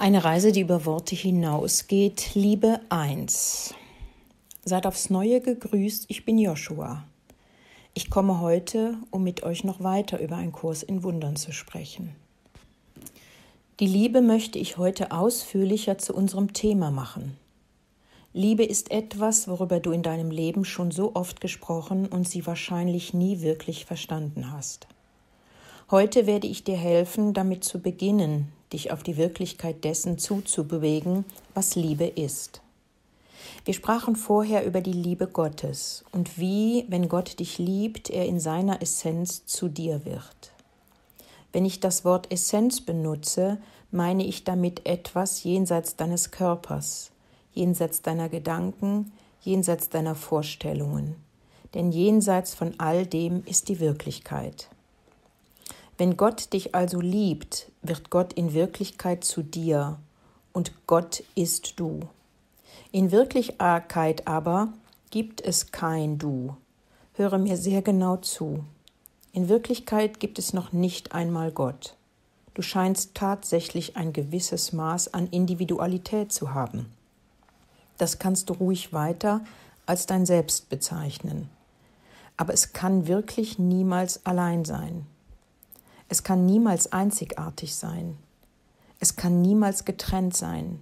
Eine Reise, die über Worte hinausgeht. Liebe 1. Seid aufs Neue gegrüßt, ich bin Joshua. Ich komme heute, um mit euch noch weiter über einen Kurs in Wundern zu sprechen. Die Liebe möchte ich heute ausführlicher zu unserem Thema machen. Liebe ist etwas, worüber du in deinem Leben schon so oft gesprochen und sie wahrscheinlich nie wirklich verstanden hast. Heute werde ich dir helfen, damit zu beginnen, dich auf die Wirklichkeit dessen zuzubewegen, was Liebe ist. Wir sprachen vorher über die Liebe Gottes und wie, wenn Gott dich liebt, er in seiner Essenz zu dir wird. Wenn ich das Wort Essenz benutze, meine ich damit etwas jenseits deines Körpers, jenseits deiner Gedanken, jenseits deiner Vorstellungen. Denn jenseits von all dem ist die Wirklichkeit. Wenn Gott dich also liebt, wird Gott in Wirklichkeit zu dir und Gott ist du. In Wirklichkeit aber gibt es kein Du. Höre mir sehr genau zu. In Wirklichkeit gibt es noch nicht einmal Gott. Du scheinst tatsächlich ein gewisses Maß an Individualität zu haben. Das kannst du ruhig weiter als dein Selbst bezeichnen. Aber es kann wirklich niemals allein sein. Es kann niemals einzigartig sein. Es kann niemals getrennt sein.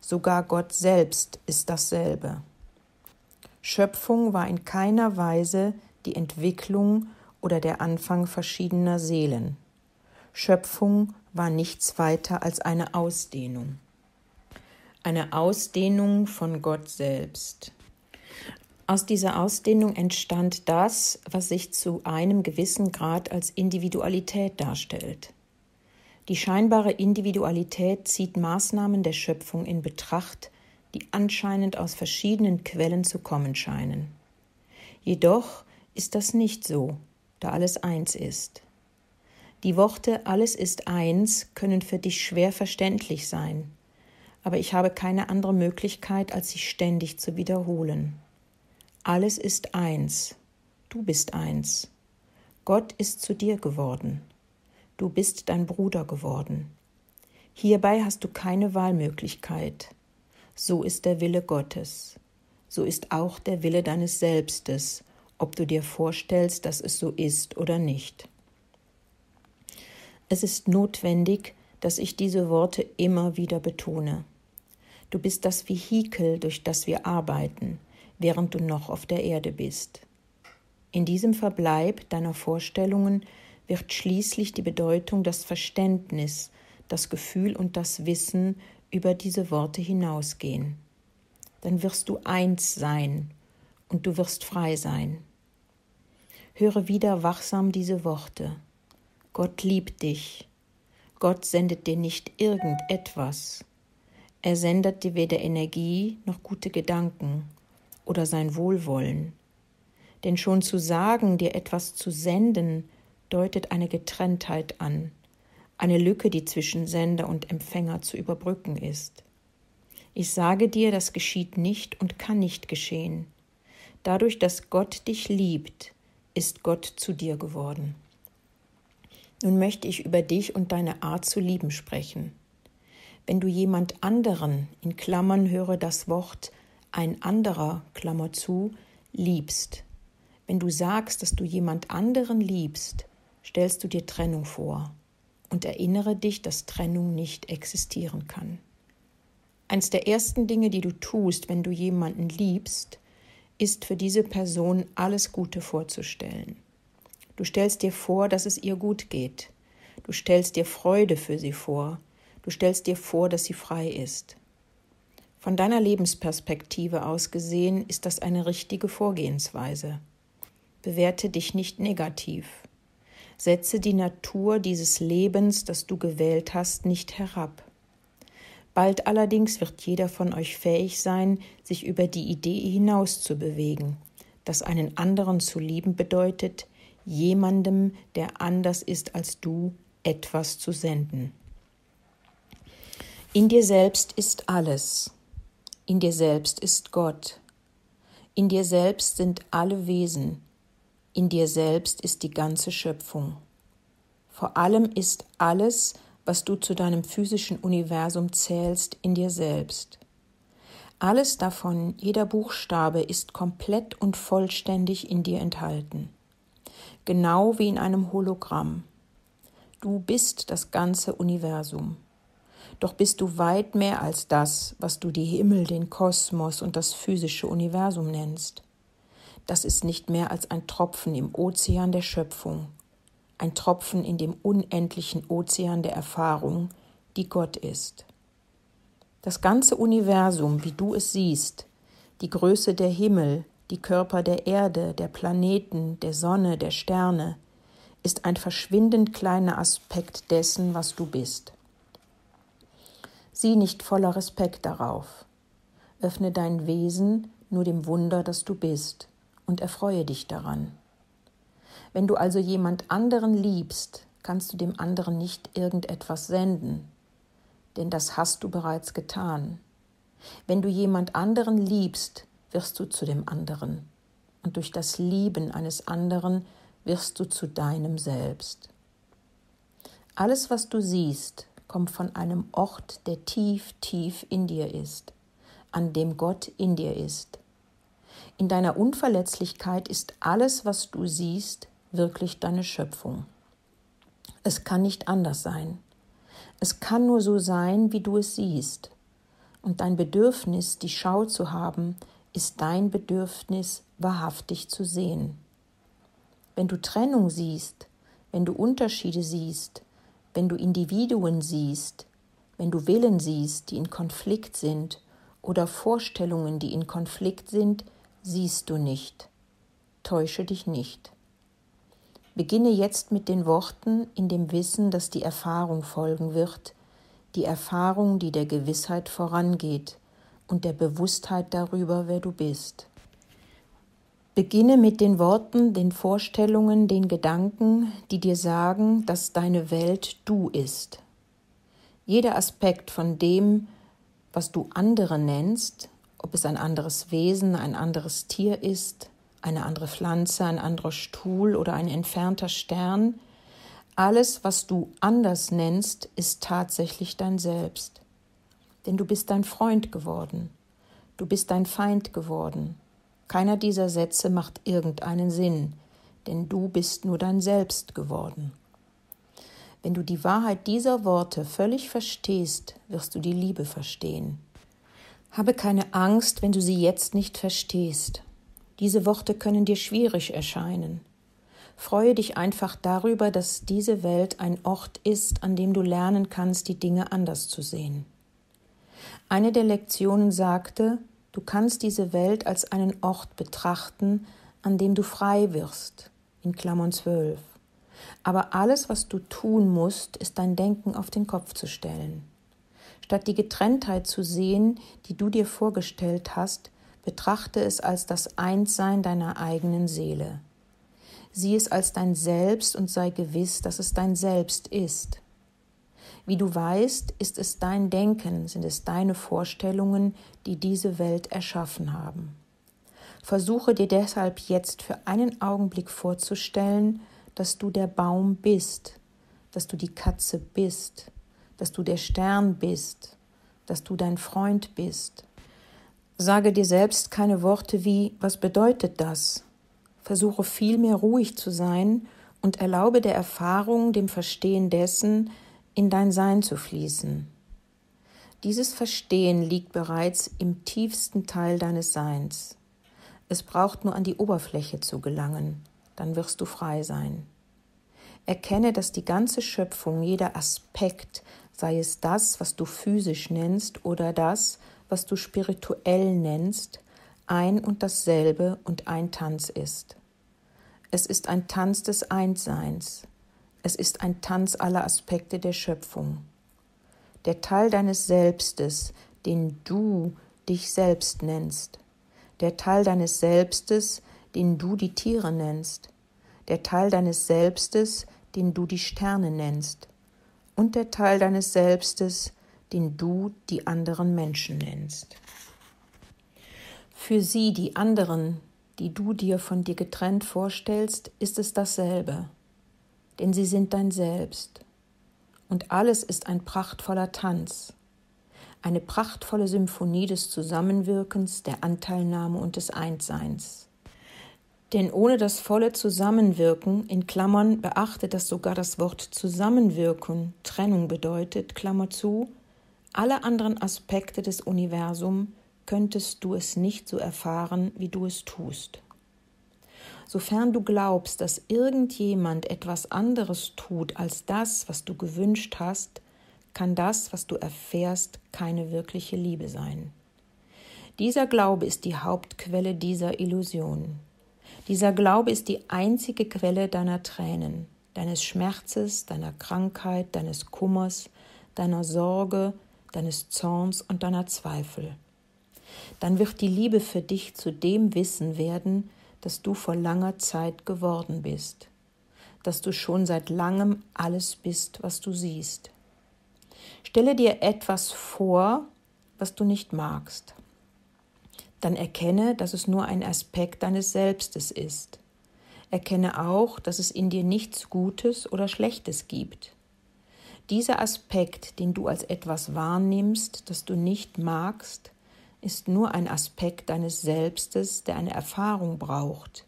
Sogar Gott selbst ist dasselbe. Schöpfung war in keiner Weise die Entwicklung oder der Anfang verschiedener Seelen. Schöpfung war nichts weiter als eine Ausdehnung. Eine Ausdehnung von Gott selbst. Aus dieser Ausdehnung entstand das, was sich zu einem gewissen Grad als Individualität darstellt. Die scheinbare Individualität zieht Maßnahmen der Schöpfung in Betracht, die anscheinend aus verschiedenen Quellen zu kommen scheinen. Jedoch ist das nicht so, da alles eins ist. Die Worte alles ist eins können für dich schwer verständlich sein, aber ich habe keine andere Möglichkeit, als sie ständig zu wiederholen. Alles ist eins. Du bist eins. Gott ist zu dir geworden. Du bist dein Bruder geworden. Hierbei hast du keine Wahlmöglichkeit. So ist der Wille Gottes. So ist auch der Wille deines Selbstes, ob du dir vorstellst, dass es so ist oder nicht. Es ist notwendig, dass ich diese Worte immer wieder betone. Du bist das Vehikel, durch das wir arbeiten während du noch auf der Erde bist. In diesem Verbleib deiner Vorstellungen wird schließlich die Bedeutung, das Verständnis, das Gefühl und das Wissen über diese Worte hinausgehen. Dann wirst du eins sein und du wirst frei sein. Höre wieder wachsam diese Worte. Gott liebt dich. Gott sendet dir nicht irgendetwas. Er sendet dir weder Energie noch gute Gedanken oder sein Wohlwollen. Denn schon zu sagen, dir etwas zu senden, deutet eine Getrenntheit an, eine Lücke, die zwischen Sender und Empfänger zu überbrücken ist. Ich sage dir, das geschieht nicht und kann nicht geschehen. Dadurch, dass Gott dich liebt, ist Gott zu dir geworden. Nun möchte ich über dich und deine Art zu lieben sprechen. Wenn du jemand anderen, in Klammern höre das Wort ein anderer, Klammer zu, liebst. Wenn du sagst, dass du jemand anderen liebst, stellst du dir Trennung vor und erinnere dich, dass Trennung nicht existieren kann. Eins der ersten Dinge, die du tust, wenn du jemanden liebst, ist für diese Person alles Gute vorzustellen. Du stellst dir vor, dass es ihr gut geht. Du stellst dir Freude für sie vor. Du stellst dir vor, dass sie frei ist. Von deiner Lebensperspektive aus gesehen ist das eine richtige Vorgehensweise. Bewerte dich nicht negativ. Setze die Natur dieses Lebens, das du gewählt hast, nicht herab. Bald allerdings wird jeder von euch fähig sein, sich über die Idee hinaus zu bewegen, dass einen anderen zu lieben bedeutet, jemandem, der anders ist als du, etwas zu senden. In dir selbst ist alles. In dir selbst ist Gott. In dir selbst sind alle Wesen. In dir selbst ist die ganze Schöpfung. Vor allem ist alles, was du zu deinem physischen Universum zählst, in dir selbst. Alles davon, jeder Buchstabe ist komplett und vollständig in dir enthalten. Genau wie in einem Hologramm. Du bist das ganze Universum. Doch bist du weit mehr als das, was du die Himmel, den Kosmos und das physische Universum nennst. Das ist nicht mehr als ein Tropfen im Ozean der Schöpfung, ein Tropfen in dem unendlichen Ozean der Erfahrung, die Gott ist. Das ganze Universum, wie du es siehst, die Größe der Himmel, die Körper der Erde, der Planeten, der Sonne, der Sterne, ist ein verschwindend kleiner Aspekt dessen, was du bist. Sieh nicht voller Respekt darauf. Öffne dein Wesen nur dem Wunder, das du bist, und erfreue dich daran. Wenn du also jemand anderen liebst, kannst du dem anderen nicht irgendetwas senden, denn das hast du bereits getan. Wenn du jemand anderen liebst, wirst du zu dem anderen, und durch das Lieben eines anderen wirst du zu deinem Selbst. Alles, was du siehst, kommt von einem Ort, der tief, tief in dir ist, an dem Gott in dir ist. In deiner Unverletzlichkeit ist alles, was du siehst, wirklich deine Schöpfung. Es kann nicht anders sein. Es kann nur so sein, wie du es siehst. Und dein Bedürfnis, die Schau zu haben, ist dein Bedürfnis, wahrhaftig zu sehen. Wenn du Trennung siehst, wenn du Unterschiede siehst, wenn du Individuen siehst, wenn du Willen siehst, die in Konflikt sind, oder Vorstellungen, die in Konflikt sind, siehst du nicht. Täusche dich nicht. Beginne jetzt mit den Worten in dem Wissen, dass die Erfahrung folgen wird, die Erfahrung, die der Gewissheit vorangeht und der Bewusstheit darüber, wer du bist. Beginne mit den Worten, den Vorstellungen, den Gedanken, die dir sagen, dass deine Welt du ist. Jeder Aspekt von dem, was du andere nennst, ob es ein anderes Wesen, ein anderes Tier ist, eine andere Pflanze, ein anderer Stuhl oder ein entfernter Stern, alles, was du anders nennst, ist tatsächlich dein Selbst. Denn du bist dein Freund geworden, du bist dein Feind geworden, keiner dieser Sätze macht irgendeinen Sinn, denn du bist nur dein Selbst geworden. Wenn du die Wahrheit dieser Worte völlig verstehst, wirst du die Liebe verstehen. Habe keine Angst, wenn du sie jetzt nicht verstehst. Diese Worte können dir schwierig erscheinen. Freue dich einfach darüber, dass diese Welt ein Ort ist, an dem du lernen kannst, die Dinge anders zu sehen. Eine der Lektionen sagte, Du kannst diese Welt als einen Ort betrachten, an dem du frei wirst, in Klammern 12. Aber alles, was du tun musst, ist dein Denken auf den Kopf zu stellen. Statt die Getrenntheit zu sehen, die du dir vorgestellt hast, betrachte es als das Einssein deiner eigenen Seele. Sieh es als dein Selbst und sei gewiss, dass es dein Selbst ist. Wie du weißt, ist es dein Denken, sind es deine Vorstellungen, die diese Welt erschaffen haben. Versuche dir deshalb jetzt für einen Augenblick vorzustellen, dass du der Baum bist, dass du die Katze bist, dass du der Stern bist, dass du dein Freund bist. Sage dir selbst keine Worte wie Was bedeutet das? Versuche vielmehr ruhig zu sein und erlaube der Erfahrung, dem Verstehen dessen, in dein Sein zu fließen. Dieses Verstehen liegt bereits im tiefsten Teil deines Seins. Es braucht nur an die Oberfläche zu gelangen, dann wirst du frei sein. Erkenne, dass die ganze Schöpfung, jeder Aspekt, sei es das, was du physisch nennst oder das, was du spirituell nennst, ein und dasselbe und ein Tanz ist. Es ist ein Tanz des Einsseins, es ist ein Tanz aller Aspekte der Schöpfung. Der Teil deines Selbstes, den du dich selbst nennst. Der Teil deines Selbstes, den du die Tiere nennst. Der Teil deines Selbstes, den du die Sterne nennst. Und der Teil deines Selbstes, den du die anderen Menschen nennst. Für sie, die anderen, die du dir von dir getrennt vorstellst, ist es dasselbe denn sie sind dein Selbst. und alles ist ein prachtvoller Tanz, eine prachtvolle Symphonie des Zusammenwirkens, der Anteilnahme und des Einsseins. Denn ohne das volle Zusammenwirken, in Klammern beachtet, dass sogar das Wort Zusammenwirken Trennung bedeutet, Klammer zu, alle anderen Aspekte des Universums könntest du es nicht so erfahren, wie du es tust. Sofern du glaubst, dass irgendjemand etwas anderes tut als das, was du gewünscht hast, kann das, was du erfährst, keine wirkliche Liebe sein. Dieser Glaube ist die Hauptquelle dieser Illusion. Dieser Glaube ist die einzige Quelle deiner Tränen, deines Schmerzes, deiner Krankheit, deines Kummers, deiner Sorge, deines Zorns und deiner Zweifel. Dann wird die Liebe für dich zu dem Wissen werden, dass du vor langer Zeit geworden bist, dass du schon seit langem alles bist, was du siehst. Stelle dir etwas vor, was du nicht magst dann erkenne, dass es nur ein Aspekt deines Selbstes ist. Erkenne auch, dass es in dir nichts Gutes oder Schlechtes gibt. Dieser Aspekt, den du als etwas wahrnimmst, das du nicht magst, ist nur ein Aspekt deines Selbstes, der eine Erfahrung braucht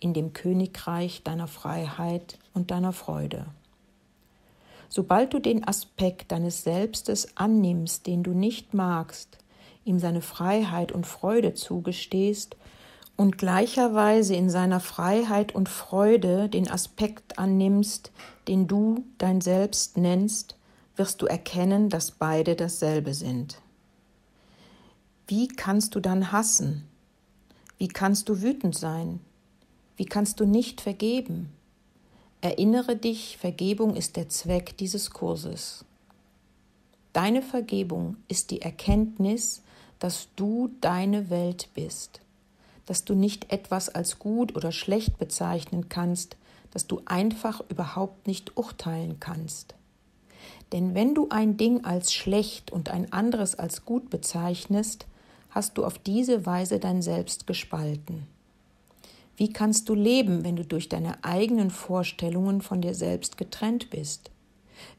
in dem Königreich deiner Freiheit und deiner Freude. Sobald du den Aspekt deines Selbstes annimmst, den du nicht magst, ihm seine Freiheit und Freude zugestehst und gleicherweise in seiner Freiheit und Freude den Aspekt annimmst, den du dein Selbst nennst, wirst du erkennen, dass beide dasselbe sind. Wie kannst du dann hassen? Wie kannst du wütend sein? Wie kannst du nicht vergeben? Erinnere dich, Vergebung ist der Zweck dieses Kurses. Deine Vergebung ist die Erkenntnis, dass du deine Welt bist, dass du nicht etwas als gut oder schlecht bezeichnen kannst, dass du einfach überhaupt nicht urteilen kannst. Denn wenn du ein Ding als schlecht und ein anderes als gut bezeichnest, hast du auf diese Weise dein Selbst gespalten. Wie kannst du leben, wenn du durch deine eigenen Vorstellungen von dir selbst getrennt bist?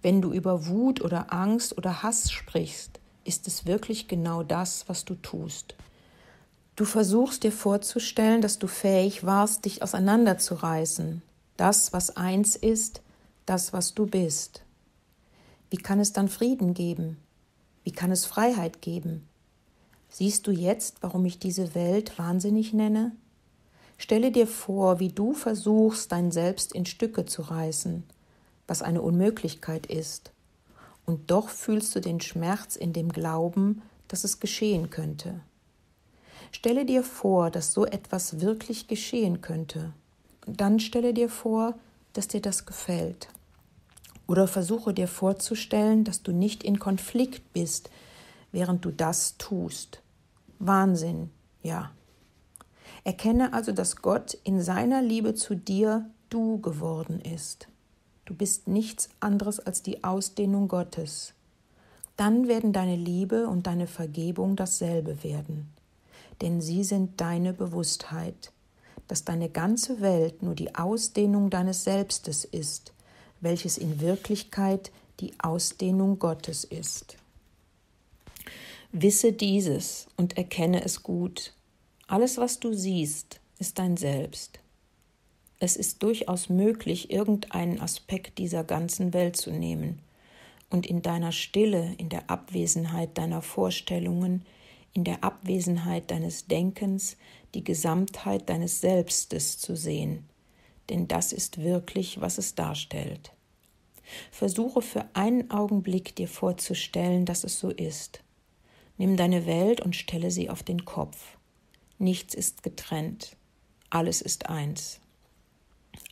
Wenn du über Wut oder Angst oder Hass sprichst, ist es wirklich genau das, was du tust. Du versuchst dir vorzustellen, dass du fähig warst, dich auseinanderzureißen, das, was eins ist, das, was du bist. Wie kann es dann Frieden geben? Wie kann es Freiheit geben? Siehst du jetzt, warum ich diese Welt wahnsinnig nenne? Stelle dir vor, wie du versuchst, dein Selbst in Stücke zu reißen, was eine Unmöglichkeit ist und doch fühlst du den Schmerz in dem Glauben, dass es geschehen könnte. Stelle dir vor, dass so etwas wirklich geschehen könnte. Dann stelle dir vor, dass dir das gefällt. Oder versuche dir vorzustellen, dass du nicht in Konflikt bist, während du das tust. Wahnsinn, ja. Erkenne also, dass Gott in seiner Liebe zu dir du geworden ist. Du bist nichts anderes als die Ausdehnung Gottes. Dann werden deine Liebe und deine Vergebung dasselbe werden. Denn sie sind deine Bewusstheit, dass deine ganze Welt nur die Ausdehnung deines Selbstes ist, welches in Wirklichkeit die Ausdehnung Gottes ist. Wisse dieses und erkenne es gut. Alles, was du siehst, ist dein Selbst. Es ist durchaus möglich, irgendeinen Aspekt dieser ganzen Welt zu nehmen und in deiner Stille, in der Abwesenheit deiner Vorstellungen, in der Abwesenheit deines Denkens die Gesamtheit deines Selbstes zu sehen, denn das ist wirklich, was es darstellt. Versuche für einen Augenblick dir vorzustellen, dass es so ist. Nimm deine Welt und stelle sie auf den Kopf. Nichts ist getrennt, alles ist eins.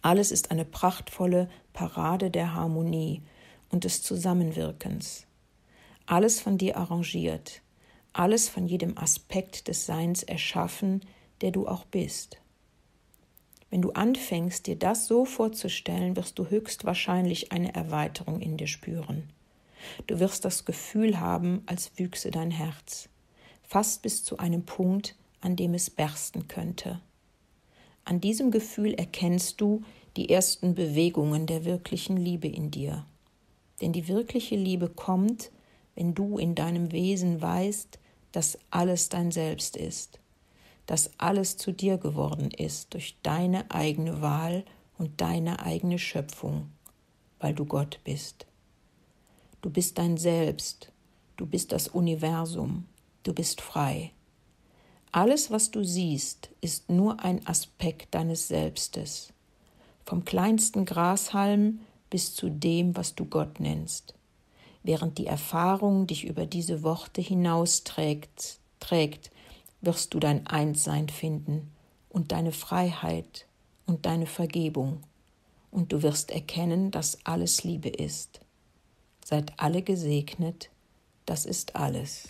Alles ist eine prachtvolle Parade der Harmonie und des Zusammenwirkens. Alles von dir arrangiert, alles von jedem Aspekt des Seins erschaffen, der du auch bist. Wenn du anfängst, dir das so vorzustellen, wirst du höchstwahrscheinlich eine Erweiterung in dir spüren. Du wirst das Gefühl haben, als wüchse dein Herz, fast bis zu einem Punkt, an dem es bersten könnte. An diesem Gefühl erkennst du die ersten Bewegungen der wirklichen Liebe in dir. Denn die wirkliche Liebe kommt, wenn du in deinem Wesen weißt, dass alles dein Selbst ist, dass alles zu dir geworden ist durch deine eigene Wahl und deine eigene Schöpfung, weil du Gott bist. Du bist dein Selbst, du bist das Universum, du bist frei. Alles, was du siehst, ist nur ein Aspekt deines Selbstes, vom kleinsten Grashalm bis zu dem, was du Gott nennst, während die Erfahrung dich über diese Worte hinausträgt, trägt, wirst du dein Einssein finden und deine Freiheit und deine Vergebung, und du wirst erkennen, dass alles Liebe ist. Seid alle gesegnet, das ist alles.